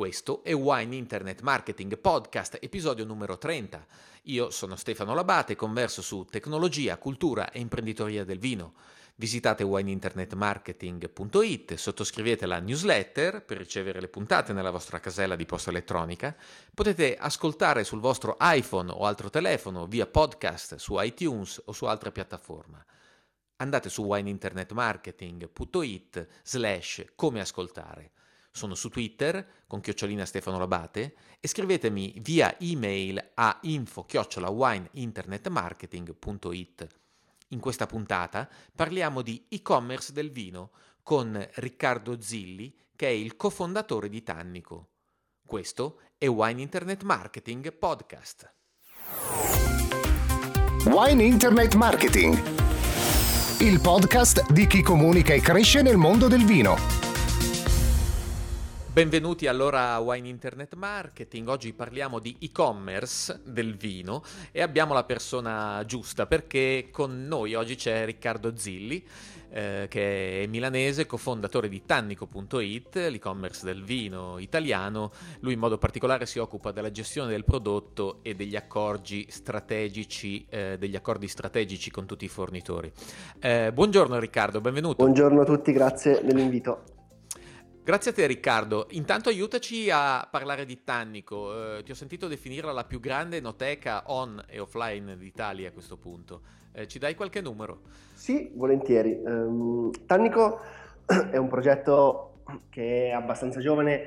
Questo è Wine Internet Marketing Podcast, episodio numero 30. Io sono Stefano Labate converso su tecnologia, cultura e imprenditoria del vino. Visitate wineinternetmarketing.it, sottoscrivete la newsletter per ricevere le puntate nella vostra casella di posta elettronica. Potete ascoltare sul vostro iPhone o altro telefono via podcast su iTunes o su altre piattaforme. Andate su wineinternetmarketing.it slash come ascoltare. Sono su Twitter con chiocciolina Stefano Labate e scrivetemi via email a info-wineinternetmarketing.it. In questa puntata parliamo di e-commerce del vino con Riccardo Zilli, che è il cofondatore di Tannico. Questo è Wine Internet Marketing Podcast. Wine Internet Marketing, il podcast di chi comunica e cresce nel mondo del vino. Benvenuti allora a Wine Internet Marketing. Oggi parliamo di e-commerce del vino e abbiamo la persona giusta perché con noi oggi c'è Riccardo Zilli, eh, che è milanese, cofondatore di Tannico.it, l'e-commerce del vino italiano. Lui in modo particolare si occupa della gestione del prodotto e degli accordi strategici, eh, degli accordi strategici con tutti i fornitori. Eh, buongiorno Riccardo, benvenuto. Buongiorno a tutti, grazie dell'invito. Grazie a te Riccardo. Intanto aiutaci a parlare di Tannico. Eh, ti ho sentito definirla la più grande enoteca on e offline d'Italia a questo punto. Eh, ci dai qualche numero? Sì, volentieri. Um, Tannico è un progetto che è abbastanza giovane,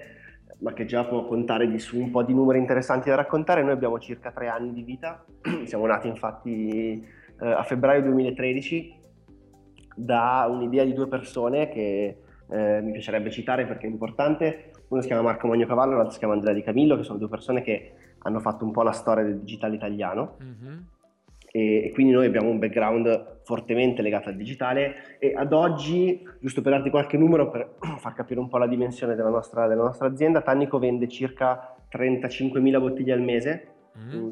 ma che già può contare di su un po' di numeri interessanti da raccontare. Noi abbiamo circa tre anni di vita. Siamo nati infatti eh, a febbraio 2013 da un'idea di due persone che eh, mi piacerebbe citare perché è importante. Uno si chiama Marco Magnocavallo, l'altro si chiama Andrea Di Camillo, che sono due persone che hanno fatto un po' la storia del digitale italiano. Mm-hmm. E, e, quindi noi abbiamo un background fortemente legato al digitale e ad oggi, giusto per darti qualche numero per far capire un po' la dimensione della nostra, della nostra azienda, Tannico vende circa 35.000 bottiglie al mese mm-hmm.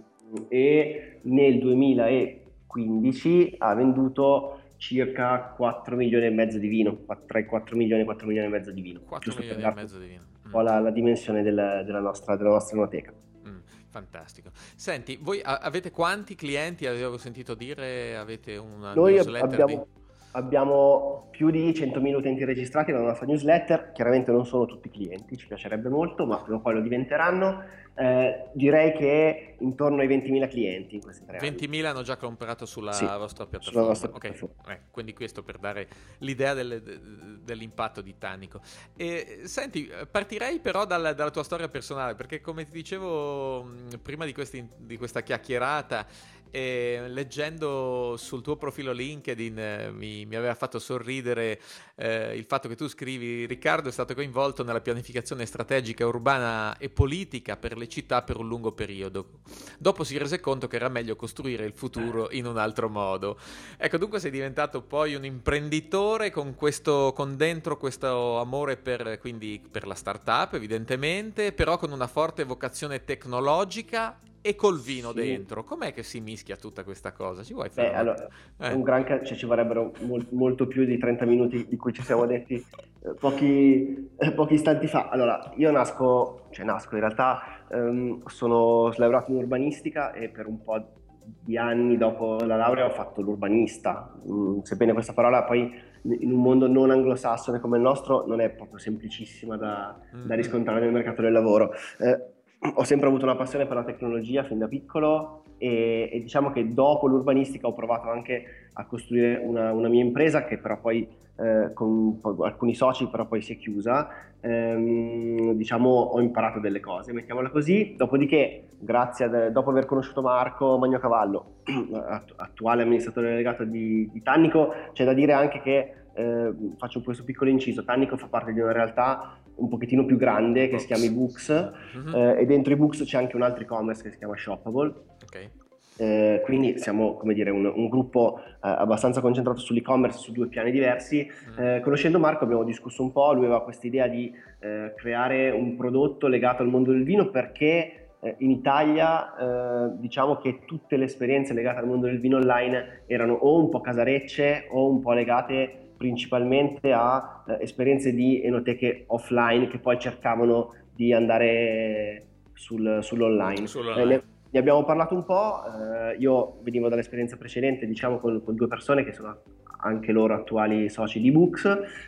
e nel 2015 ha venduto circa 4 milioni e mezzo di vino, tra i 4 milioni e 4 milioni e mezzo di vino. 4 milioni e mezzo di vino. Un po' la, la dimensione del, della, nostra, della nostra enoteca. Mm, fantastico. Senti, voi avete quanti clienti, avevo sentito dire, avete una Noi newsletter abbiamo, di... abbiamo più di 100.000 utenti registrati nella nostra newsletter, chiaramente non sono tutti clienti, ci piacerebbe molto, ma prima o poi lo diventeranno eh, direi che intorno ai 20.000 clienti in questi tre 20.000 hanno già comprato sulla sì, vostra piattaforma. Sulla vostra okay. piattaforma. Eh, quindi questo per dare l'idea del, dell'impatto di Tannico. E, senti, partirei però dal, dalla tua storia personale, perché come ti dicevo prima di, questi, di questa chiacchierata, e leggendo sul tuo profilo LinkedIn eh, mi, mi, aveva fatto sorridere eh, il fatto che tu scrivi Riccardo è stato coinvolto nella pianificazione strategica urbana e politica per le città per un lungo periodo. Dopo si rese conto che era meglio costruire il futuro in un altro modo. Ecco, dunque sei diventato poi un imprenditore con, questo, con dentro questo amore per, quindi, per la startup evidentemente, però con una forte vocazione tecnologica e col vino sì. dentro. Com'è che si mischia tutta questa cosa? Ci vuoi fare? Beh, allora, eh. un gran ca- cioè, ci vorrebbero mol- molto più di 30 minuti di cui ci siamo detti eh, pochi, eh, pochi, istanti fa. Allora, io nasco, cioè nasco in realtà, ehm, sono laureato in urbanistica e per un po' di anni dopo la laurea ho fatto l'urbanista. Mm, sebbene questa parola poi in un mondo non anglosassone come il nostro non è proprio semplicissima da, mm-hmm. da riscontrare nel mercato del lavoro. Eh, ho sempre avuto una passione per la tecnologia fin da piccolo e, e diciamo che dopo l'urbanistica ho provato anche a costruire una, una mia impresa che però poi eh, con alcuni soci però poi si è chiusa. Ehm, diciamo ho imparato delle cose, mettiamola così. Dopodiché, grazie a, dopo aver conosciuto Marco Magnocavallo, attuale amministratore delegato di, di Tannico, c'è da dire anche che eh, faccio questo piccolo inciso, Tannico fa parte di una realtà un pochettino più grande che si chiama eBooks uh-huh. eh, e dentro eBooks c'è anche un altro e-commerce che si chiama Shoppable. Okay. Eh, quindi siamo come dire, un, un gruppo eh, abbastanza concentrato sull'e-commerce su due piani diversi. Uh-huh. conoscendo Marco abbiamo discusso un po', lui aveva questa idea di eh, creare un prodotto legato al mondo del vino perché eh, in Italia diciamo che tutte le esperienze legate al mondo del vino online erano o un po' casarecce o un po' legate principalmente a eh, esperienze di enoteche offline che poi cercavano di andare sul, sull'online. sull'online. Eh, ne, ne, abbiamo parlato un po', eh, io venivo dall'esperienza precedente diciamo con, con due persone che sono anche loro attuali soci di Books,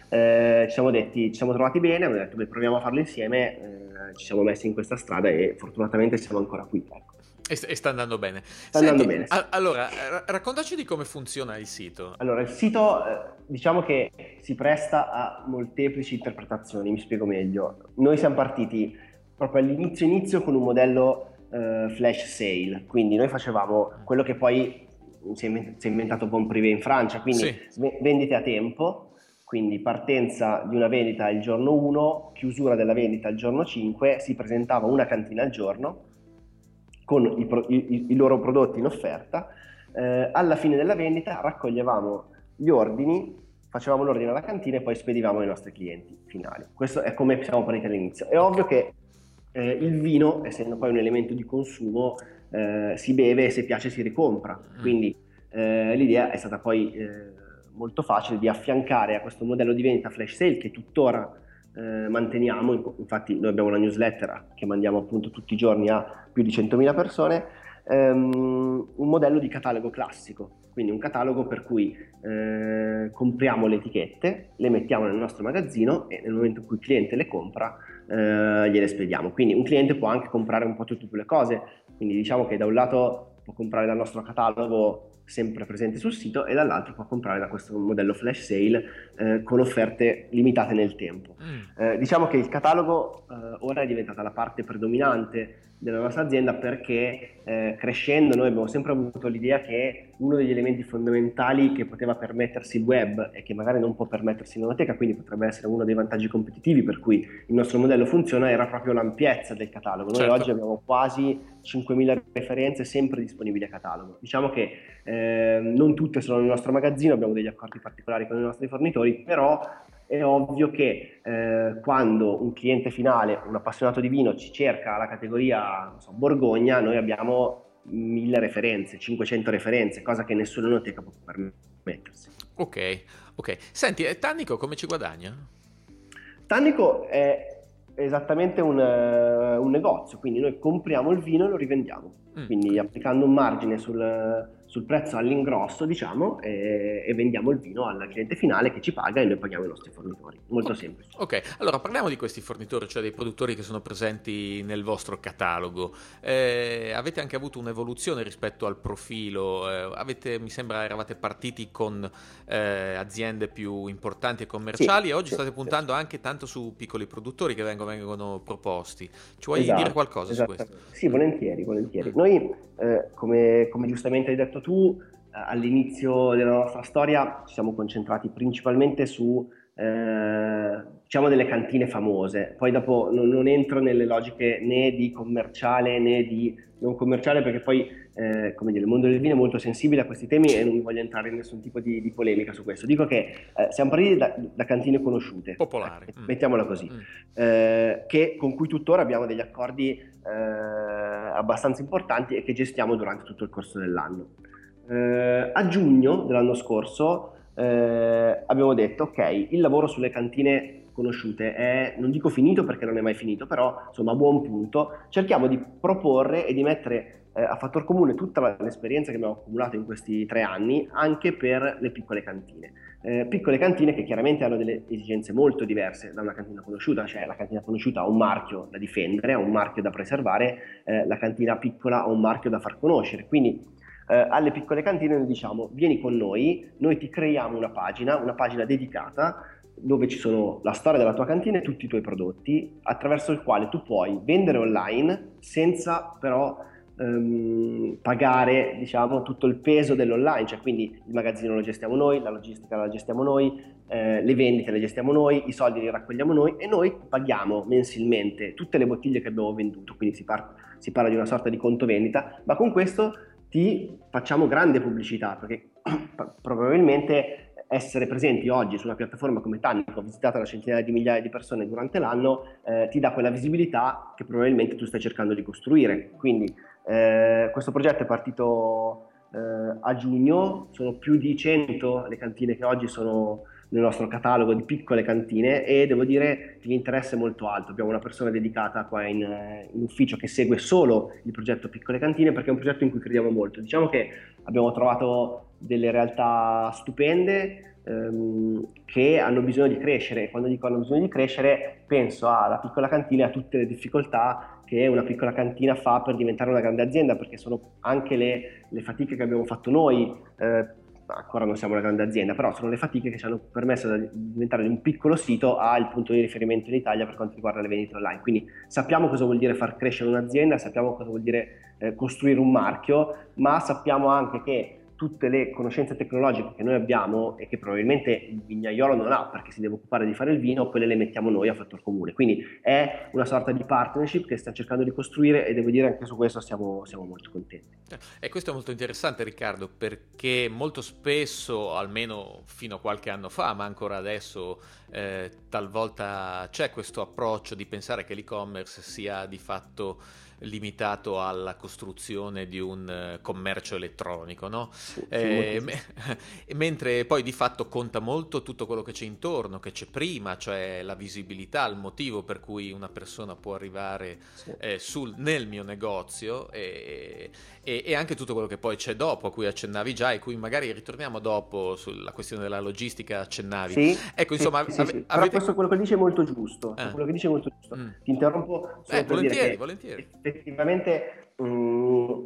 eh, ci siamo detti, ci siamo trovati bene, abbiamo detto beh, proviamo a farlo insieme, eh, ci siamo messi in questa strada e fortunatamente siamo ancora qui. Ecco. E, e, sta andando bene. Sta Senti, andando bene. A, allora, raccontaci di come funziona il sito. Allora, il sito eh, diciamo che si presta a molteplici interpretazioni, mi spiego meglio. Noi siamo partiti proprio all'inizio inizio con un modello eh, flash sale, quindi noi facevamo quello che poi si è inventato Bon Privé in Francia, quindi sì. vendite a tempo, quindi partenza di una vendita il giorno 1, chiusura della vendita il giorno 5, si presentava una cantina al giorno con i, i, i loro prodotti in offerta, eh, alla fine della vendita raccoglievamo gli ordini, facevamo l'ordine alla cantina e poi spedivamo ai nostri clienti finali. Questo è come siamo partiti all'inizio. È ovvio che eh, il vino, essendo poi un elemento di consumo, eh, si beve e se piace si ricompra. Mm. Quindi eh, l'idea è stata poi eh, molto facile di affiancare a questo modello di vendita flash sale che tuttora eh, manteniamo, infatti noi abbiamo una newsletter che mandiamo appunto tutti i giorni a più di 100.000 persone, ehm, un modello di catalogo classico, quindi un catalogo per cui eh, compriamo le etichette, le mettiamo nel nostro magazzino e nel momento in cui il cliente le compra eh, gliele spediamo. Quindi un cliente può anche comprare un po' tutte le cose, quindi diciamo che da un lato può comprare dal nostro catalogo sempre presente sul sito e dall'altro può comprare da questo modello flash sale eh, con offerte limitate nel tempo. Mm. Eh, diciamo che il catalogo eh, ora è diventata la parte predominante della nostra azienda perché eh, crescendo noi abbiamo sempre avuto l'idea che uno degli elementi fondamentali che poteva permettersi il web e che magari non può permettersi l'onoteca, quindi potrebbe essere uno dei vantaggi competitivi per cui il nostro modello funziona, era proprio l'ampiezza del catalogo. Noi certo. oggi abbiamo quasi 5.000 referenze sempre disponibili a catalogo. Diciamo che eh, non tutte sono nel nostro magazzino, abbiamo degli accordi particolari con i nostri fornitori, però è ovvio che eh, quando un cliente finale, un appassionato di vino, ci cerca la categoria so, Borgogna, noi abbiamo mille referenze, 500 referenze, cosa che nessuna enoteca può permettersi. Ok, ok. Senti, Tannico come ci guadagna? Tannico è esattamente un, uh, un negozio, quindi noi compriamo il vino e lo rivendiamo, mm. quindi applicando un margine sul sul prezzo all'ingrosso, diciamo, e, e, vendiamo il vino al cliente finale che ci paga e noi paghiamo i nostri fornitori. Molto okay. semplice. Ok, allora parliamo di questi fornitori, cioè dei produttori che sono presenti nel vostro catalogo. Eh, avete anche avuto un'evoluzione rispetto al profilo, eh, avete, mi sembra eravate partiti con eh, aziende più importanti e commerciali sì, e oggi sì, state puntando sì. anche tanto su piccoli produttori che vengono, vengono proposti. Ci vuoi esatto, dire qualcosa su questo? Sì, volentieri, volentieri. Noi, eh, come, come giustamente hai detto tu, eh, all'inizio della nostra storia ci siamo concentrati principalmente su eh, diciamo delle cantine famose. Poi dopo non, non, entro nelle logiche né di commerciale né di non commerciale perché poi eh, come dire, il mondo del vino è molto sensibile a questi temi e non voglio entrare in nessun tipo di, di polemica su questo. Dico che eh, siamo partiti da, da, cantine conosciute, popolari, eh, mettiamola così, mm. Eh, che, con cui tuttora abbiamo degli accordi abbastanza importanti e che gestiamo durante tutto il corso dell'anno. Eh, a giugno dell'anno scorso eh, abbiamo detto ok, il lavoro sulle cantine conosciute è, non dico finito perché non è mai finito, però insomma a buon punto, cerchiamo di proporre e di mettere eh, a fattor comune tutta l'esperienza che abbiamo accumulato in questi tre anni anche per le piccole cantine. Eh, piccole cantine che chiaramente hanno delle esigenze molto diverse da una cantina conosciuta, cioè la cantina conosciuta ha un marchio da difendere, ha un marchio da preservare, eh, la cantina piccola ha un marchio da far conoscere, quindi eh, alle piccole cantine noi diciamo vieni con noi, noi ti creiamo una pagina, una pagina dedicata dove ci sono la storia della tua cantina e tutti i tuoi prodotti, attraverso il quale tu puoi vendere online senza però ehm, pagare diciamo, tutto il peso dell'online, cioè quindi il magazzino lo gestiamo noi, la logistica la gestiamo noi, eh, le vendite le gestiamo noi, i soldi li raccogliamo noi e noi paghiamo mensilmente tutte le bottiglie che abbiamo venduto, quindi si, par- si parla di una sorta di conto vendita, ma con questo ti facciamo grande pubblicità perché probabilmente essere presenti oggi su una piattaforma come Tannico, visitata da centinaia di migliaia di persone durante l'anno, eh, ti dà quella visibilità che probabilmente tu stai cercando di costruire. Quindi eh, questo progetto è partito eh, a giugno, sono più di 100 le cantine che oggi sono nel nostro catalogo di piccole cantine e devo dire che l'interesse è molto alto. Abbiamo una persona dedicata qua in, in, ufficio che segue solo il progetto Piccole Cantine perché è un progetto in cui crediamo molto. Diciamo che abbiamo trovato delle realtà stupende ehm, che hanno bisogno di crescere e quando dico hanno bisogno di crescere penso alla piccola cantina e a tutte le difficoltà che una piccola cantina fa per diventare una grande azienda perché sono anche le, le fatiche che abbiamo fatto noi eh, ancora non siamo una grande azienda, però sono le fatiche che ci hanno permesso di diventare un piccolo sito al punto di riferimento in Italia per quanto riguarda le vendite online. Quindi sappiamo cosa vuol dire far crescere un'azienda, sappiamo cosa vuol dire eh, costruire un marchio, ma sappiamo anche che tutte le conoscenze tecnologiche che noi abbiamo e che probabilmente il vignaiolo non ha perché si deve occupare di fare il vino, quelle le mettiamo noi a fattor comune. Quindi è una sorta di partnership che stiamo cercando di costruire e devo dire anche su questo siamo, siamo molto contenti. E questo è molto interessante Riccardo perché molto spesso, almeno fino a qualche anno fa, ma ancora adesso, eh, talvolta c'è questo approccio di pensare che l'e-commerce sia di fatto limitato alla costruzione di un eh, commercio elettronico, no? Sì, eh, me- mentre poi di fatto conta molto tutto quello che c'è intorno, che c'è prima, cioè la visibilità, il motivo per cui una persona può arrivare sì. eh, sul, nel mio negozio e, e, e, anche tutto quello che poi c'è dopo, a cui accennavi già e cui magari ritorniamo dopo sulla questione della logistica accennavi. Sì, ecco, insomma, ave- avete... Però questo quello che dice è molto giusto, eh. quello che dice è molto giusto. Mm. Ti interrompo solo eh, volentieri, volentieri effettivamente mh, mm,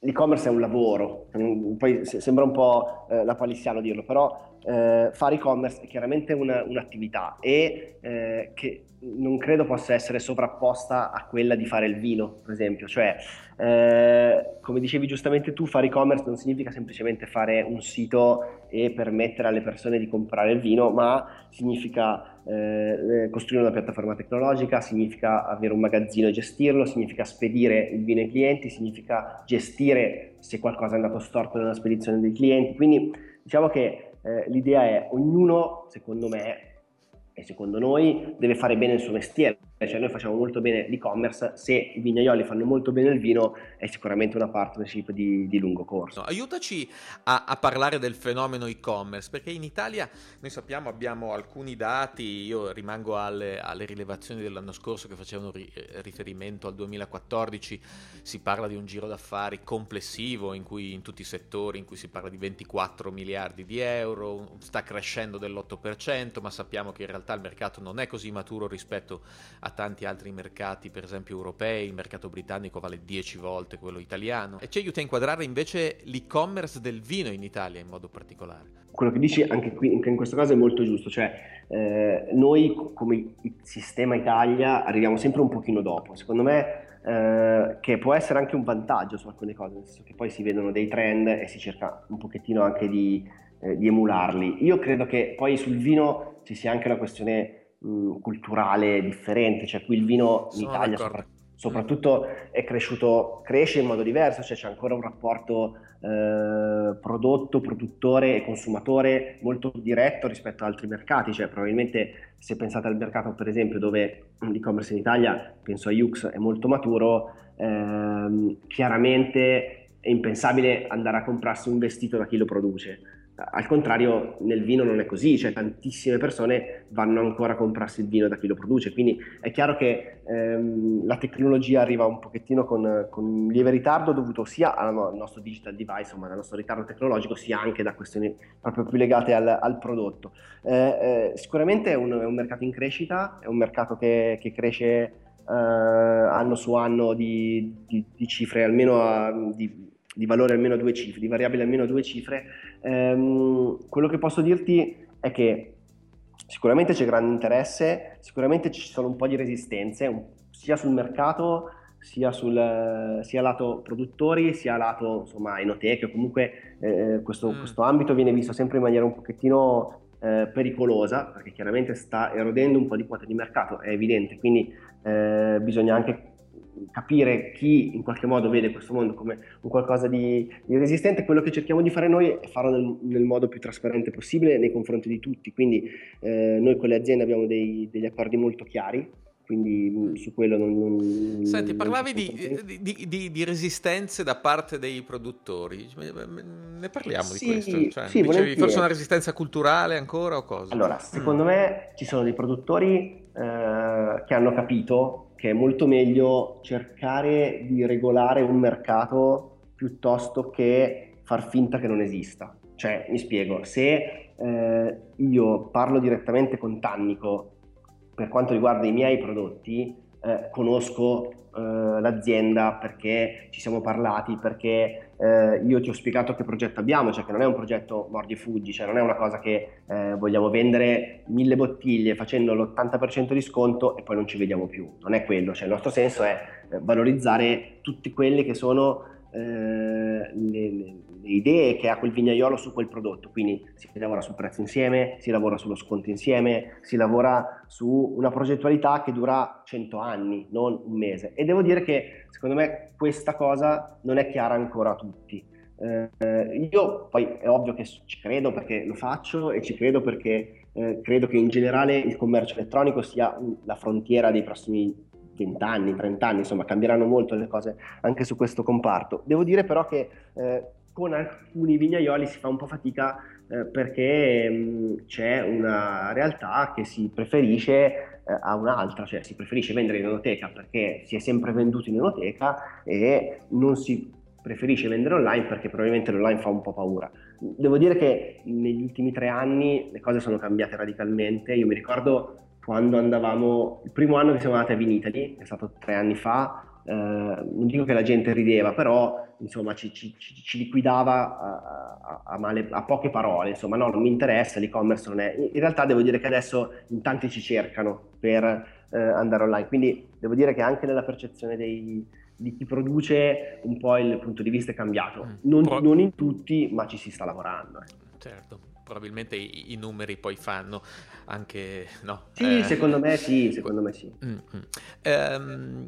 l'e-commerce è un lavoro, poi sembra un po' eh, la palissiano dirlo, però eh, fare e-commerce è chiaramente una, un'attività e eh, che non credo possa essere sovrapposta a quella di fare il vino, per esempio. Cioè, eh, come dicevi giustamente tu, fare e-commerce non significa semplicemente fare un sito e permettere alle persone di comprare il vino, ma significa eh, costruire una piattaforma tecnologica, significa avere un magazzino e gestirlo, significa spedire il vino ai clienti, significa gestire se qualcosa è andato storto nella spedizione dei clienti. Quindi diciamo che eh, l'idea è ognuno, secondo me, e secondo noi deve fare bene il suo mestiere, cioè noi facciamo molto bene l'e-commerce, se i vignaioli fanno molto bene il vino è sicuramente una partnership di, di lungo corso. Aiutaci a, a, parlare del fenomeno e-commerce, perché in Italia noi sappiamo abbiamo alcuni dati, io rimango alle, alle rilevazioni dell'anno scorso che facevano ri, riferimento al 2014, si parla di un giro d'affari complessivo in cui in tutti i settori, in cui si parla di 24 miliardi di euro, sta crescendo dell'8%, ma sappiamo che in realtà il mercato non è così maturo rispetto a a tanti altri mercati, per esempio europei, il mercato britannico vale 10 volte quello italiano e ci aiuta a inquadrare invece l'e-commerce del vino in Italia in modo particolare. Quello che dici anche, qui, anche in questo caso è molto giusto, cioè eh, noi come sistema Italia arriviamo sempre un pochino dopo, secondo me eh, che può essere anche un vantaggio su alcune cose, nel senso che poi si vedono dei trend e si cerca un pochettino anche di, eh, di emularli. Io credo che poi sul vino ci sia anche una questione mh, culturale differente, cioè qui il vino in Italia sopra, soprattutto è cresciuto, cresce in modo diverso, cioè c'è ancora un rapporto eh, prodotto, produttore e consumatore molto diretto rispetto ad altri mercati, cioè probabilmente se pensate al mercato per esempio dove l'e-commerce in Italia, penso a Yux, è molto maturo, ehm, chiaramente è impensabile andare a comprarsi un vestito da chi lo produce al contrario, nel vino non è così, cioè tantissime persone vanno ancora a comprarsi il vino da chi lo produce, quindi è chiaro che ehm, la tecnologia arriva un pochettino con, con, lieve ritardo dovuto sia al nostro digital device, insomma al nostro ritardo tecnologico, sia anche da questioni proprio più legate al, al prodotto. Eh, eh, sicuramente è un, è un, mercato in crescita, è un mercato che, che cresce eh, anno su anno di, di, di cifre almeno a, di, di valore almeno due cifre, di variabile almeno due cifre, ehm, quello che posso dirti è che sicuramente c'è grande interesse, sicuramente ci sono un po' di resistenze, sia sul mercato, sia sul sia lato produttori, sia lato insomma enoteche, comunque eh, questo, mm. questo, ambito viene visto sempre in maniera un pochettino eh, pericolosa, perché chiaramente sta erodendo un po' di quote di mercato, è evidente, quindi eh, bisogna anche capire chi in qualche modo vede questo mondo come un qualcosa di, di resistente, quello che cerchiamo di fare noi è farlo nel, nel, modo più trasparente possibile nei confronti di tutti, quindi eh, noi con le aziende abbiamo dei, degli accordi molto chiari quindi mm, su quello non... non Senti, parlavi di, di, di, di, resistenze da parte dei produttori, ne parliamo sì, di questo? Cioè, sì, dicevi, forse una resistenza culturale ancora o cosa? Allora, secondo mm. me ci sono dei produttori eh, che hanno capito che è molto meglio cercare di regolare un mercato piuttosto che far finta che non esista. Cioè, mi spiego, se eh, io parlo direttamente con Tannico per quanto riguarda i miei prodotti, eh, conosco eh, l'azienda perché ci siamo parlati, perché eh, io ti ho spiegato che progetto abbiamo, cioè che non è un progetto mordi e fuggi, cioè non è una cosa che eh, vogliamo vendere mille bottiglie facendo l'80% di sconto e poi non ci vediamo più. Non è quello, cioè il nostro senso è eh, valorizzare tutti quelli che sono eh, le, le, le, idee che ha quel vignaiolo su quel prodotto. Quindi si lavora sul prezzo insieme, si lavora sullo sconto insieme, si lavora su una progettualità che dura 100 anni, non un mese. E devo dire che secondo me questa cosa non è chiara ancora a tutti. Eh, io poi è ovvio che ci credo perché lo faccio e ci credo perché eh, credo che in generale il commercio elettronico sia la frontiera dei prossimi 20 anni, 30 anni, insomma cambieranno molto le cose anche su questo comparto. Devo dire però che eh, con alcuni vignaioli si fa un po' fatica eh, perché mh, mm, c'è una realtà che si preferisce eh, a un'altra, cioè si preferisce vendere in enoteca perché si è sempre venduto in enoteca e non si preferisce vendere online perché probabilmente l'online fa un po' paura. Devo dire che negli ultimi tre anni le cose sono cambiate radicalmente. Io mi ricordo quando andavamo, il primo anno che siamo andati a Vinitaly, è stato tre anni fa, eh, non dico che la gente rideva, però insomma ci, ci, ci liquidava a, a, a, male, a, poche parole, insomma no, non mi interessa, l'e-commerce non è... In realtà devo dire che adesso in tanti ci cercano per eh, andare online, quindi devo dire che anche nella percezione dei, di chi produce un po' il punto di vista è cambiato, mm. non, non in tutti, ma ci si sta lavorando. Eh. Certo probabilmente i, i, numeri poi fanno anche no? Sì, eh, secondo me sì, secondo me sì. Mm-hmm. Um,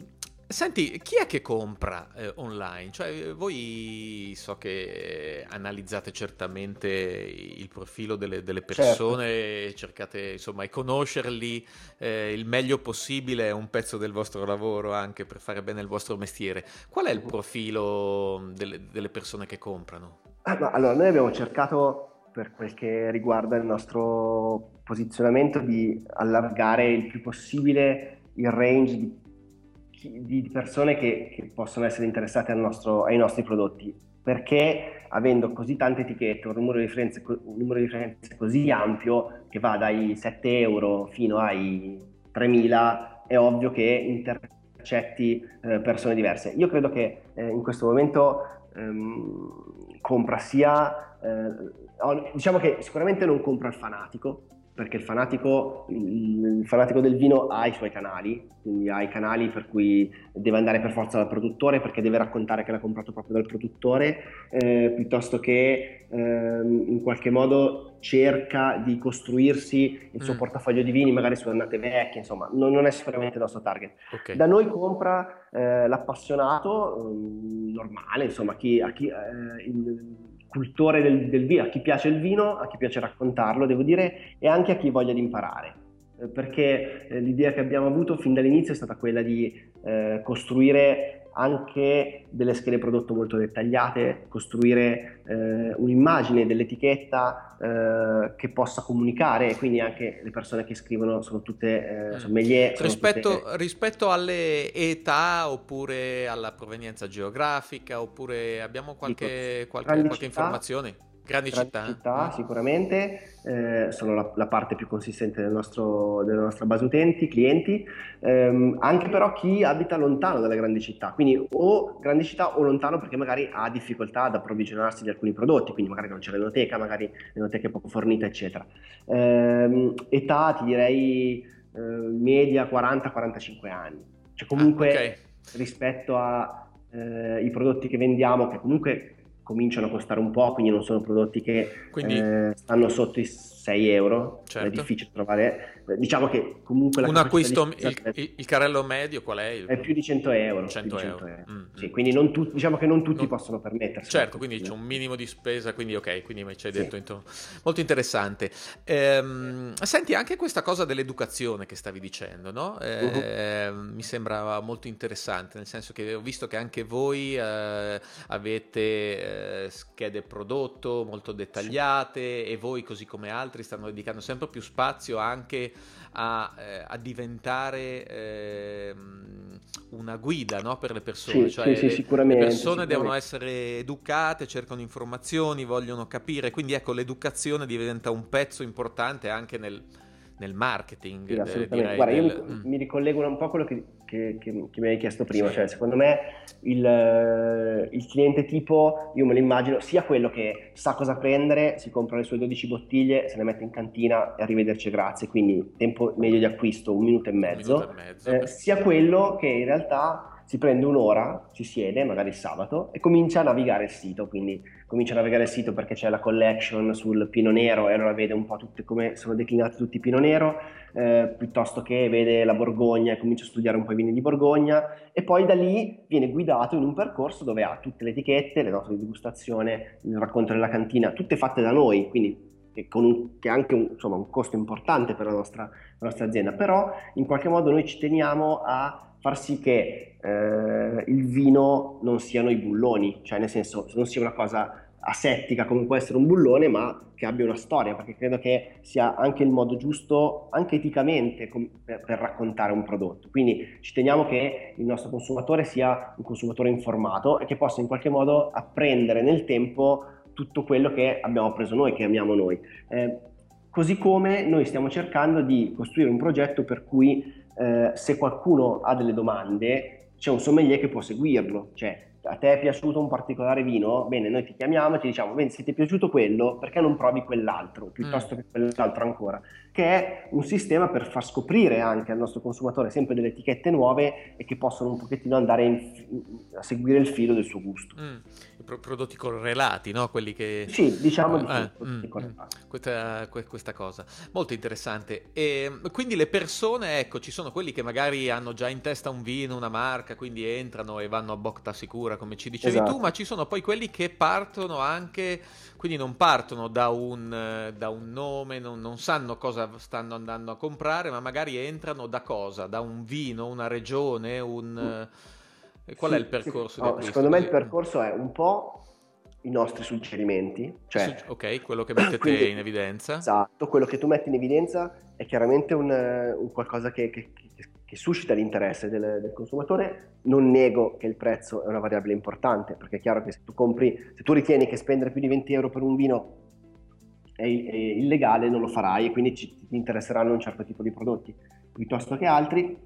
Senti, chi è che compra eh, online? Cioè, voi so che analizzate certamente il profilo delle, delle certo. persone, certo. cercate insomma di conoscerli eh, il meglio possibile, è un pezzo del vostro lavoro anche per fare bene il vostro mestiere. Qual è il profilo delle, delle persone che comprano? Ah, allora, noi abbiamo cercato per quel che riguarda il nostro posizionamento di allargare il più possibile il range di, di persone che, che, possono essere interessate nostro, ai nostri prodotti perché avendo così tante etichette, un numero, un numero di differenze così ampio che va dai 7 euro fino ai 3000 è ovvio che intercetti eh, persone diverse. Io credo che eh, in questo momento ehm, compra sia eh, diciamo che sicuramente non compro il fanatico, perché il fanatico, il fanatico, del vino ha i suoi canali, quindi ha i canali per cui deve andare per forza dal produttore perché deve raccontare che l'ha comprato proprio dal produttore, eh, piuttosto che eh, in qualche modo cerca di costruirsi il suo mm. portafoglio di vini, magari su annate vecchie, insomma, non, non è sicuramente il nostro target. Okay. Da noi compra eh, l'appassionato mm, normale, insomma, chi, a chi, eh, il, cultore del, del, vino, a chi piace il vino, a chi piace raccontarlo, devo dire, e anche a chi voglia di imparare. Eh, perché eh, l'idea che abbiamo avuto fin dall'inizio è stata quella di eh, costruire anche delle schede prodotto molto dettagliate, costruire eh, un'immagine dell'etichetta eh, che possa comunicare, quindi anche le persone che scrivono sono tutte eh, sommelier. Sono rispetto, tutte... rispetto, alle età oppure alla provenienza geografica, oppure abbiamo qualche, qualche, qualche informazione? Grandi, grandi città. città mm. sicuramente, eh, sono la, la, parte più consistente del nostro, della nostra base utenti, clienti, ehm, anche però chi abita lontano dalle grandi città, quindi o grandi città o lontano perché magari ha difficoltà ad approvvigionarsi di alcuni prodotti, quindi magari non c'è l'enoteca, magari l'enoteca è poco fornita, eccetera. Ehm, età ti direi eh, media 40-45 anni, cioè comunque ah, okay. rispetto ai eh, prodotti che vendiamo, che comunque cominciano a costare un po', quindi non sono prodotti che quindi... eh, stanno sotto i 6 euro, certo. è difficile trovare, diciamo che comunque la Un acquisto, di... il, il, carrello medio qual è? Il... È più di 100 euro. 100 di 100 euro. euro. Mm, sì, mm. quindi non tu, diciamo che non tutti non... possono permettersi. Certo, quindi c'è un minimo di spesa, quindi ok, quindi ci hai detto sì. intorno. molto interessante. Ehm, senti, anche questa cosa dell'educazione che stavi dicendo, no? Eh, uh-huh. Mi sembra molto interessante, nel senso che ho visto che anche voi eh, avete eh, schede prodotto molto dettagliate e voi, così come altri, altri stanno dedicando sempre più spazio anche a, eh, a diventare eh, una guida no, per le persone. Sì, cioè, sì, sì, sicuramente, le persone sicuramente. devono essere educate, cercano informazioni, vogliono capire. Quindi ecco, l'educazione diventa un pezzo importante anche nel, nel marketing. Sì, assolutamente. Guarda, io del... mi, mm. mi, ricollego un po' a quello che, che, che, che mi hai chiesto prima, sì. cioè secondo me il, eh, il, cliente tipo, io me lo immagino, sia quello che sa cosa prendere, si compra le sue 12 bottiglie, se le mette in cantina e arrivederci grazie, quindi tempo medio di acquisto un minuto e mezzo, minuto e mezzo eh, sia quello che in realtà si prende un'ora, si siede, magari sabato, e comincia a navigare il sito, quindi comincia a navigare il sito perché c'è la collection sul Pino Nero e allora vede un po' tutte come sono declinati tutti i Pino Nero, eh, piuttosto che vede la Borgogna e comincia a studiare un po' i vini di Borgogna. E poi da lì viene guidato in un percorso dove ha tutte le etichette, le note di degustazione, il racconto della cantina, tutte fatte da noi, quindi che, un, che ha anche un, insomma, un, costo importante per la nostra, la nostra azienda, però in qualche modo noi ci teniamo a far sì che eh, il vino non siano i bulloni, cioè nel senso non sia una cosa asettica come può essere un bullone, ma che abbia una storia, perché credo che sia anche il modo giusto, anche eticamente, per, per, raccontare un prodotto. Quindi ci teniamo che il nostro consumatore sia un consumatore informato e che possa in qualche modo apprendere nel tempo tutto quello che abbiamo preso noi, che amiamo noi. Eh, così come noi stiamo cercando di costruire un progetto per cui eh, se qualcuno ha delle domande, c'è un sommelier che può seguirlo, cioè a te è piaciuto un particolare vino? Bene, noi ti chiamiamo e ti diciamo, bene, se ti è piaciuto quello, perché non provi quell'altro, piuttosto mm. che quell'altro ancora? Che è un sistema per far scoprire anche al nostro consumatore sempre delle etichette nuove e che possono un pochettino andare in, a seguire il filo del suo gusto. Mm prodotti correlati, no? Quelli che... Sì, diciamo di eh, sì, mm, mm, questa, questa, cosa. Molto interessante. E quindi le persone, ecco, ci sono quelli che magari hanno già in testa un vino, una marca, quindi entrano e vanno a botta sicura, come ci dicevi esatto. tu, ma ci sono poi quelli che partono anche, quindi non partono da un, da un nome, non, non sanno cosa stanno andando a comprare, ma magari entrano da cosa? Da un vino, una regione, un... Mm e qual sì, è il percorso? Sì. No, secondo me il percorso è un po' i nostri suggerimenti. Cioè, ok, quello che mettete quindi, in evidenza. Esatto, quello che tu metti in evidenza è chiaramente un, un qualcosa che, che, che, suscita l'interesse del, del, consumatore. Non nego che il prezzo è una variabile importante, perché è chiaro che se tu compri, se tu ritieni che spendere più di 20 euro per un vino è, è illegale, non lo farai e quindi ci, ti interesseranno un certo tipo di prodotti piuttosto che altri.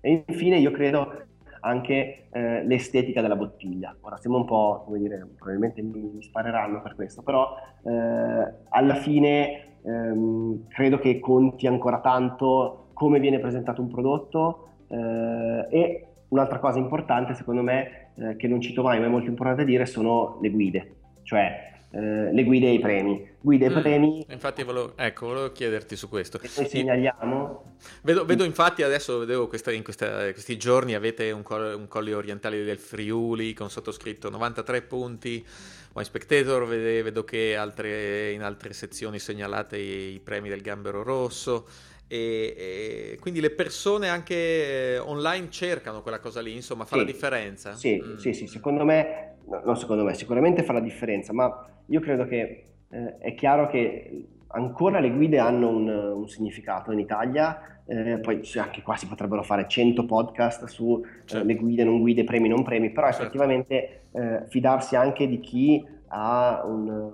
E infine io credo anche eh, l'estetica della bottiglia. Ora siamo un po', come dire, probabilmente mi, mi spareranno per questo, però eh, alla fine ehm, credo che conti ancora tanto come viene presentato un prodotto eh, e un'altra cosa importante secondo me eh, che non cito mai ma è molto importante dire sono le guide, cioè eh, le guide e i premi. Guide e mm, premi. Infatti, volevo, ecco, volevo chiederti su questo. Che noi segnaliamo. Vedo, vedo infatti adesso, vedevo questa, in questa, questi giorni avete un, un colli orientali del Friuli con sottoscritto 93 punti. Wine Spectator, vedo, vedo che altre, in altre sezioni segnalate i, i premi del Gambero Rosso. E, e, quindi le persone anche eh, online cercano quella cosa lì, insomma, fa sì, la differenza? Sì, mm. sì, sì, secondo me, no, non secondo me, sicuramente fa la differenza, ma io credo che eh, è chiaro che ancora le guide hanno un, un significato in Italia, eh, poi anche qua si potrebbero fare 100 podcast su eh, certo. le guide, non guide, premi, non premi, però certo. effettivamente eh, fidarsi anche di chi ha un,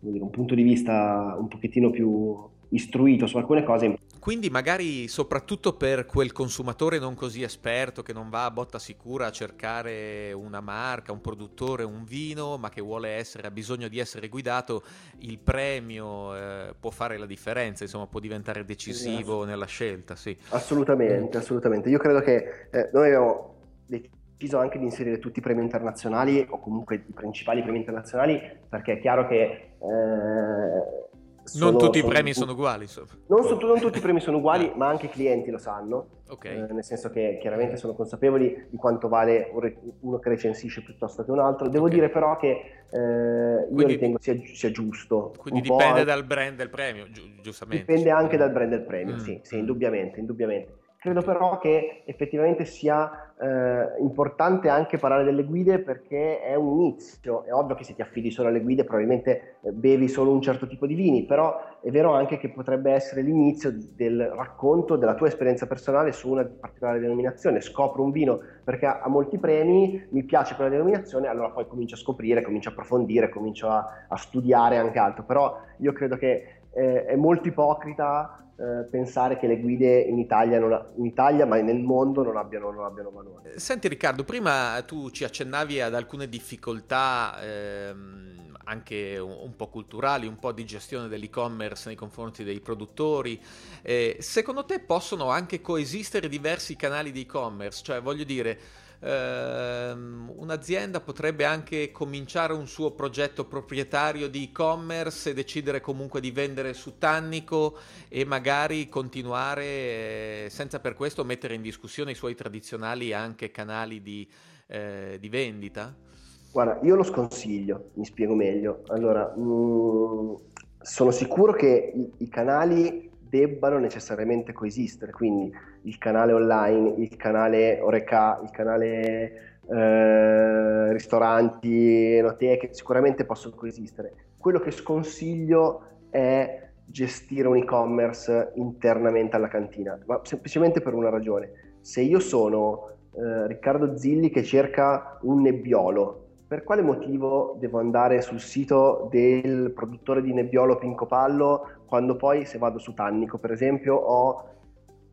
dire, un punto di vista un pochettino più istruito su alcune cose quindi magari soprattutto per quel consumatore non così esperto che non va a botta sicura a cercare una marca, un produttore, un vino, ma che vuole essere, ha bisogno di essere guidato, il premio eh, può fare la differenza, insomma può diventare decisivo nella scelta. Sì. Assolutamente, assolutamente. Io credo che eh, noi abbiamo deciso anche di inserire tutti i premi internazionali o comunque i principali premi internazionali perché è chiaro che eh, sono, non tutti i premi sono uguali, insomma. Non, so, non tutti i premi sono uguali, ma anche i clienti lo sanno. Okay. Eh, nel senso che chiaramente sono consapevoli di quanto vale uno che recensisce piuttosto che un altro. Devo okay. dire però che eh, io quindi, ritengo sia, sia, giusto. Quindi dipende dal brand del premio, gi- giustamente. Dipende anche dal brand del premio, mm. sì, sì, indubbiamente, indubbiamente. Credo però che effettivamente sia eh, importante anche parlare delle guide perché è un inizio. È ovvio che se ti affidi solo alle guide probabilmente eh, bevi solo un certo tipo di vini, però è vero anche che potrebbe essere l'inizio del racconto della tua esperienza personale su una particolare denominazione. Scopro un vino perché ha, molti premi, mi piace quella denominazione, allora poi comincio a scoprire, comincio a approfondire, comincio a, a studiare anche altro. Però io credo che eh, è molto ipocrita eh, pensare che le guide in Italia, ha, in Italia, ma nel mondo non abbiano, non abbiano, valore. Senti Riccardo, prima tu ci accennavi ad alcune difficoltà ehm, anche un, un, po' culturali, un po' di gestione dell'e-commerce nei confronti dei produttori. Eh, secondo te possono anche coesistere diversi canali di e-commerce? Cioè voglio dire ehm, un'azienda potrebbe anche cominciare un suo progetto proprietario di e-commerce e decidere comunque di vendere su Tannico e magari continuare eh, senza per questo mettere in discussione i suoi tradizionali anche canali di, eh, di vendita? Guarda, io lo sconsiglio, mi spiego meglio. Allora, mh, mm, sono sicuro che i, i canali debbano necessariamente coesistere, quindi il canale online, il canale Oreca, il canale eh, ristoranti, enoteche, sicuramente possono coesistere. Quello che sconsiglio è gestire un e-commerce internamente alla cantina, ma semplicemente per una ragione. Se io sono eh, Riccardo Zilli che cerca un nebbiolo, per quale motivo devo andare sul sito del produttore di nebbiolo Pinco Pallo quando poi se vado su Tannico per esempio ho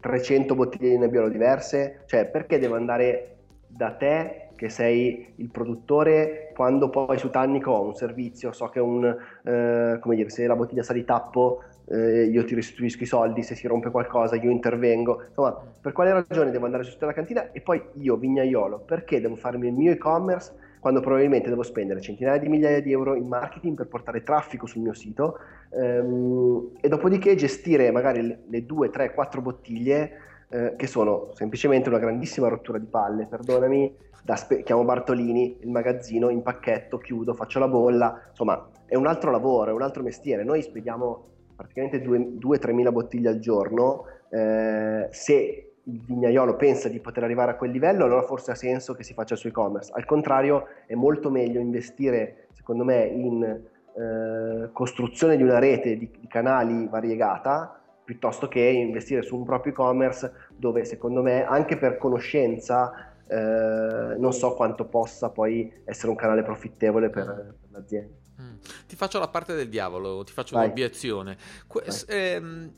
300 bottiglie di nebbiolo diverse, cioè perché devo andare da te che sei il produttore quando poi su Tannico ho un servizio, so che un, eh, come dire, se la bottiglia sa di tappo eh, io ti restituisco i soldi, se si rompe qualcosa io intervengo, insomma per quale ragione devo andare su tutta la cantina? E poi io vignaiolo, perché devo farmi il mio e-commerce quando probabilmente devo spendere centinaia di migliaia di euro in marketing per portare traffico sul mio sito ehm, e dopodiché gestire magari le, le due, tre, quattro bottiglie eh, che sono semplicemente una grandissima rottura di palle, perdonami, spe- chiamo Bartolini, il magazzino, in pacchetto, chiudo, faccio la bolla, insomma è un altro lavoro, è un altro mestiere, noi spediamo praticamente 2-3 mila bottiglie al giorno, eh, se il vignaiolo pensa di poter arrivare a quel livello, allora forse ha senso che si faccia su e-commerce. Al contrario, è molto meglio investire, secondo me, in eh, costruzione di una rete di, di, canali variegata piuttosto che investire su un proprio e-commerce dove, secondo me, anche per conoscenza, eh, non so quanto possa poi essere un canale profittevole per, per l'azienda. Mm. Ti faccio la parte del diavolo, ti faccio Vai. un'obiezione. Que- ehm,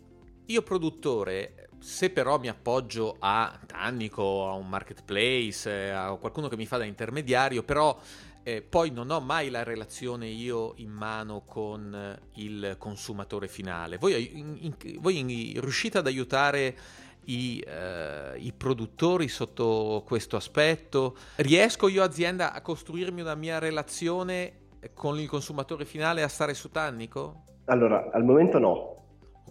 io produttore se però mi appoggio a Tannico, a un marketplace, a qualcuno che mi fa da intermediario, però eh, poi non ho mai la relazione io in mano con eh, il consumatore finale. Voi, in, in, voi in, riuscite ad aiutare i, eh, i, produttori sotto questo aspetto? Riesco io azienda a costruirmi una mia relazione con il consumatore finale a stare su Tannico? Allora, al momento no,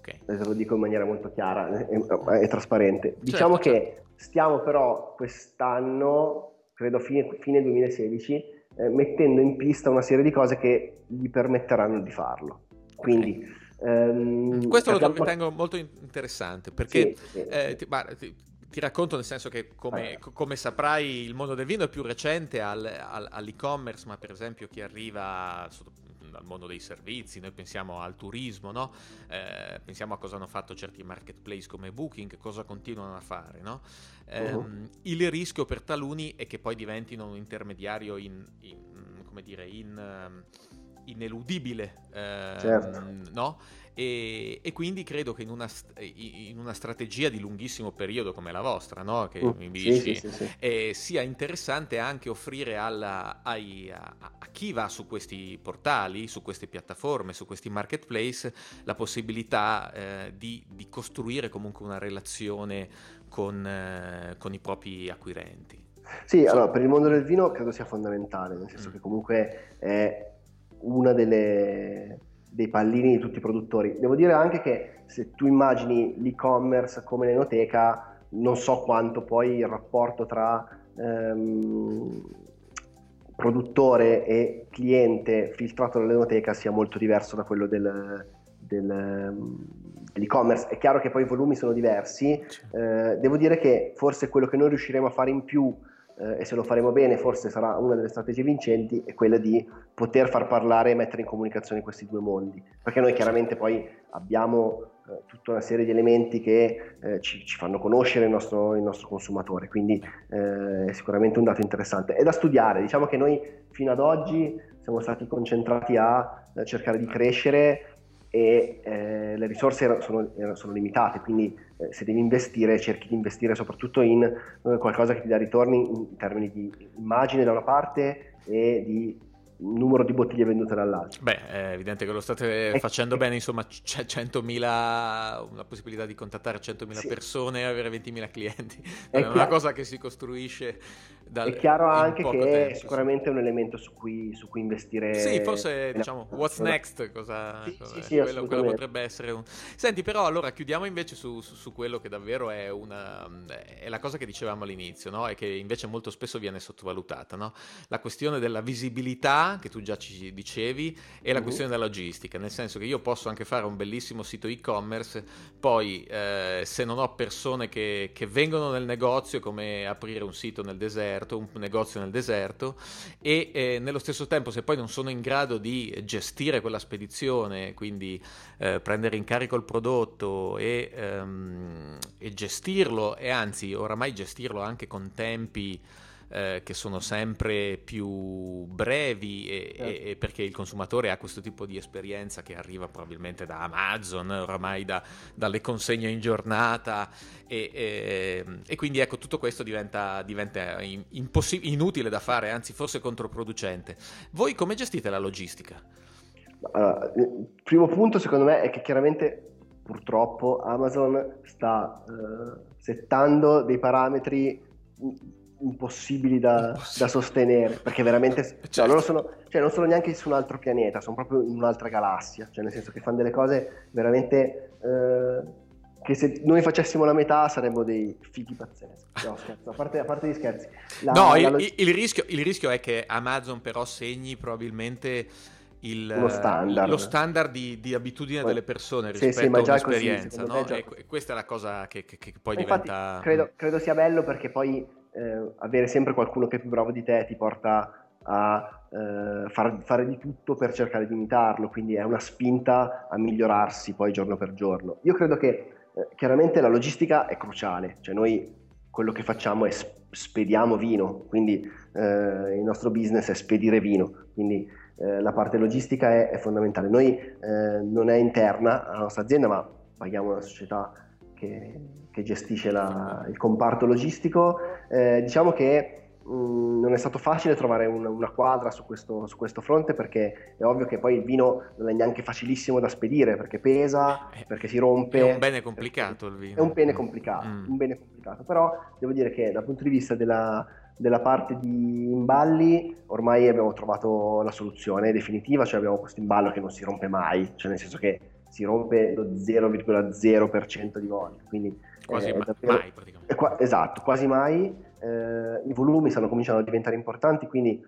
Okay. Te lo dico in maniera molto chiara e, e trasparente. Certo, diciamo certo. che stiamo però quest'anno, credo fine, fine 2016, eh, mettendo in pista una serie di cose che gli permetteranno di farlo. Quindi... Okay. Ehm, Questo lo ritengo molto interessante perché sì, sì. Eh, ti, ma, ti, ti, racconto nel senso che come, come, saprai il mondo del vino è più recente al, al, all'e-commerce, ma per esempio chi arriva dal mondo dei servizi, noi pensiamo al turismo, no? eh, pensiamo a cosa hanno fatto certi marketplace come Booking, cosa continuano a fare. No? Eh, uh-huh. Il rischio per taluni è che poi diventino un intermediario in, in come dire, in, um, ineludibile, eh, certo. no? E, e, quindi credo che in una, in una, strategia di lunghissimo periodo come la vostra, no? che uh, mi dici, sì, sì, sì, eh, sia interessante anche offrire alla, ai, a, a, chi va su questi portali, su queste piattaforme, su questi marketplace, la possibilità eh, di, di, costruire comunque una relazione con, eh, con i propri acquirenti. Sì, allora per il mondo del vino credo sia fondamentale, nel senso mm. che comunque è una delle dei pallini di tutti i produttori. Devo dire anche che se tu immagini l'e-commerce come l'enoteca, non so quanto poi il rapporto tra ehm, produttore e cliente filtrato dall'enoteca sia molto diverso da quello del, del, dell'e-commerce. È chiaro che poi i volumi sono diversi, eh, devo dire che forse quello che noi riusciremo a fare in più eh, e se lo faremo bene forse sarà una delle strategie vincenti, è quella di poter far parlare e mettere in comunicazione questi due mondi, perché noi chiaramente poi abbiamo eh, tutta una serie di elementi che eh, ci, ci, fanno conoscere il nostro, il nostro consumatore, quindi eh, è sicuramente un dato interessante. È da studiare, diciamo che noi fino ad oggi siamo stati concentrati a eh, cercare di crescere e eh, le risorse sono, sono limitate, quindi eh, se devi investire cerchi di investire soprattutto in eh, qualcosa che ti dà ritorni in termini di immagine da una parte e di numero di bottiglie vendute dall'altro. Beh, è evidente che lo state e facendo bene, insomma c'è 100.000, una possibilità di contattare 100.000 sì. persone e avere 20.000 clienti, è, è una cosa che si costruisce dal, È chiaro anche che tempo, è sicuramente sì. un elemento su cui, su cui investire. Sì, forse diciamo, what's next, cosa, sì, cosa sì, quello, quello, potrebbe essere un... Senti, però allora chiudiamo invece su, su, su quello che davvero è, una, è la cosa che dicevamo all'inizio, no? e che invece molto spesso viene sottovalutata, no? la questione della visibilità, che tu già ci dicevi, e la uh-huh. questione della logistica, nel senso che io posso anche fare un bellissimo sito e-commerce, poi eh, se non ho persone che, che vengono nel negozio, come aprire un sito nel deserto, deserto, un negozio nel deserto e eh, nello stesso tempo se poi non sono in grado di gestire quella spedizione, quindi eh, prendere in carico il prodotto e, ehm, e gestirlo e anzi oramai gestirlo anche con tempi eh, che sono sempre più brevi e, certo. e, e perché il consumatore ha questo tipo di esperienza che arriva probabilmente da Amazon, oramai da, dalle consegne in giornata e, e, quindi ecco tutto questo diventa, diventa impossi- inutile da fare, anzi forse controproducente. Voi come gestite la logistica? Uh, il primo punto secondo me è che chiaramente purtroppo Amazon sta uh, settando dei parametri impossibili da, da, sostenere perché veramente certo. no, non, sono, cioè, non sono neanche su un altro pianeta sono proprio in un'altra galassia cioè nel senso che fanno delle cose veramente eh, che se noi facessimo la metà saremmo dei fighi pazzeschi no scherzo a parte, a parte gli scherzi la, no la, il, il, rischio, il rischio è che Amazon però segni probabilmente il, lo standard, lo standard di, di, abitudine poi, delle persone rispetto sì, sì, a un'esperienza. Così, no? e questa è la cosa che, che, che poi Infatti, diventa... Credo, credo, sia bello perché poi eh, avere sempre qualcuno che è più bravo di te ti porta a eh, far, fare di tutto per cercare di imitarlo, quindi è una spinta a migliorarsi poi giorno per giorno. Io credo che eh, chiaramente la logistica è cruciale, cioè noi quello che facciamo è spediamo vino, quindi eh, il nostro business è spedire vino, quindi eh, la parte logistica è, è fondamentale. Noi eh, non è interna alla nostra azienda, ma paghiamo una società che, che gestisce la, il comparto logistico. Eh, diciamo che mh, mm, non è stato facile trovare un, una quadra su questo, su questo, fronte perché è ovvio che poi il vino non è neanche facilissimo da spedire perché pesa, eh, perché si rompe. È un bene complicato il vino. È un bene complicato, mm. un bene complicato. però devo dire che dal punto di vista della, della parte di imballi ormai abbiamo trovato la soluzione definitiva, cioè abbiamo questo imballo che non si rompe mai, cioè nel senso che si rompe lo 0,0% di volte, quindi quasi eh, davvero, mai praticamente. Qua, esatto, quasi mai. Eh, I volumi stanno cominciando a diventare importanti, quindi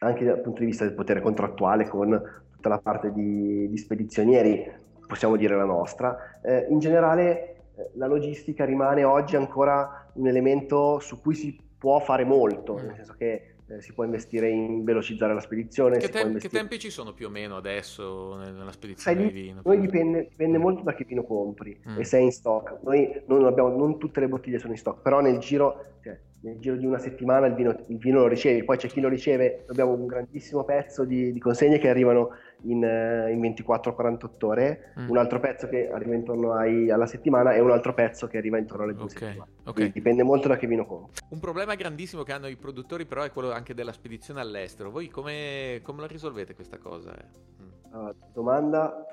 anche dal punto di vista del potere contrattuale con tutta la parte di, di spedizionieri, possiamo dire la nostra. Eh, in generale eh, la logistica rimane oggi ancora un elemento su cui si può fare molto, nel senso che eh, si può investire in velocizzare la spedizione. Che, te- investire... che, tempi ci sono più o meno adesso nella spedizione Sai, di vino? Noi dipende, dipende, molto da che vino compri mm. e se è in stock. Noi non, abbiamo, non tutte le bottiglie sono in stock, però nel giro, cioè, nel giro di una settimana il vino, il vino, lo ricevi, poi c'è chi lo riceve, abbiamo un grandissimo pezzo di, di consegne che arrivano in, uh, in 24-48 ore, mm. un altro pezzo che arriva intorno ai, alla settimana e un altro pezzo che arriva intorno alle due okay. settimane. Okay. dipende molto da che vino compri. Un problema grandissimo che hanno i produttori però è quello anche della spedizione all'estero. Voi come, come la risolvete questa cosa? Mm. Uh, domanda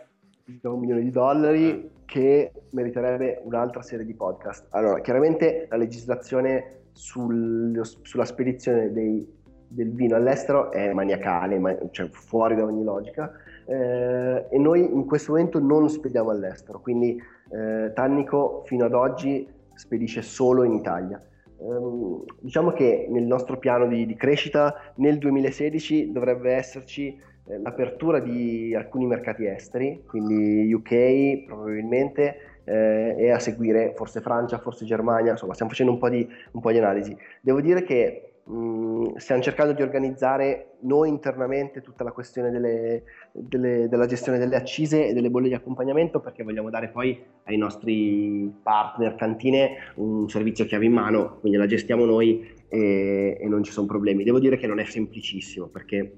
da un milione di dollari eh. che meriterebbe un'altra serie di podcast. Allora, chiaramente la legislazione sul, sulla spedizione dei, del vino all'estero è maniacale, ma, cioè fuori da ogni logica. Eh, e noi in questo momento non spediamo all'estero, quindi eh, Tannico fino ad oggi spedisce solo in Italia. Um, diciamo che nel nostro piano di, di, crescita nel 2016 dovrebbe esserci eh, l'apertura di alcuni mercati esteri, quindi UK probabilmente, eh, e a seguire forse Francia, forse Germania, insomma stiamo facendo un po' di, un po di analisi. Devo dire che mh, stiamo cercando di organizzare noi internamente tutta la questione delle, delle, della gestione delle accise e delle bolle di accompagnamento perché vogliamo dare poi ai nostri partner cantine un servizio chiave in mano, quindi la gestiamo noi e, e non ci sono problemi. Devo dire che non è semplicissimo perché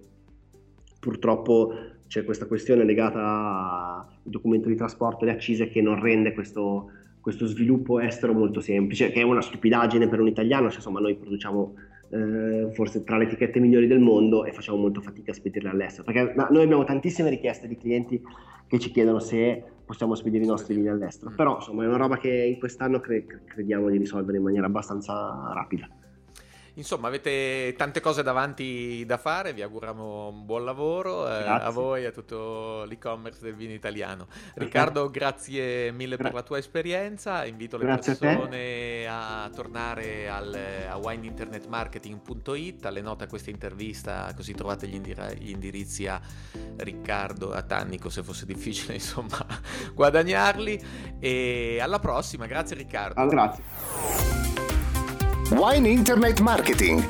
purtroppo c'è questa questione legata al documento di trasporto e le accise che non rende questo, questo sviluppo estero molto semplice, che è una stupidaggine per un italiano, cioè, insomma noi produciamo eh, forse tra le etichette migliori del mondo e facciamo molto fatica a spedirle all'estero, perché no, noi abbiamo tantissime richieste di clienti che ci chiedono se possiamo spedire i nostri vini all'estero, però insomma è una roba che in quest'anno cre- crediamo di risolvere in maniera abbastanza rapida. Insomma, avete tante cose davanti da fare, vi auguriamo un buon lavoro eh, a voi e a tutto l'e-commerce del vino italiano. Riccardo, grazie mille per la tua esperienza, invito le grazie persone a, a, tornare al, a wineinternetmarketing.it, alle note a questa intervista, così trovate gli, indir- gli indirizzi a Riccardo, a Tannico, se fosse difficile insomma guadagnarli. E alla prossima, grazie Riccardo. Ah, grazie. Wine Internet Marketing,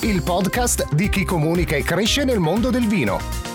il podcast di chi comunica e cresce nel mondo del vino.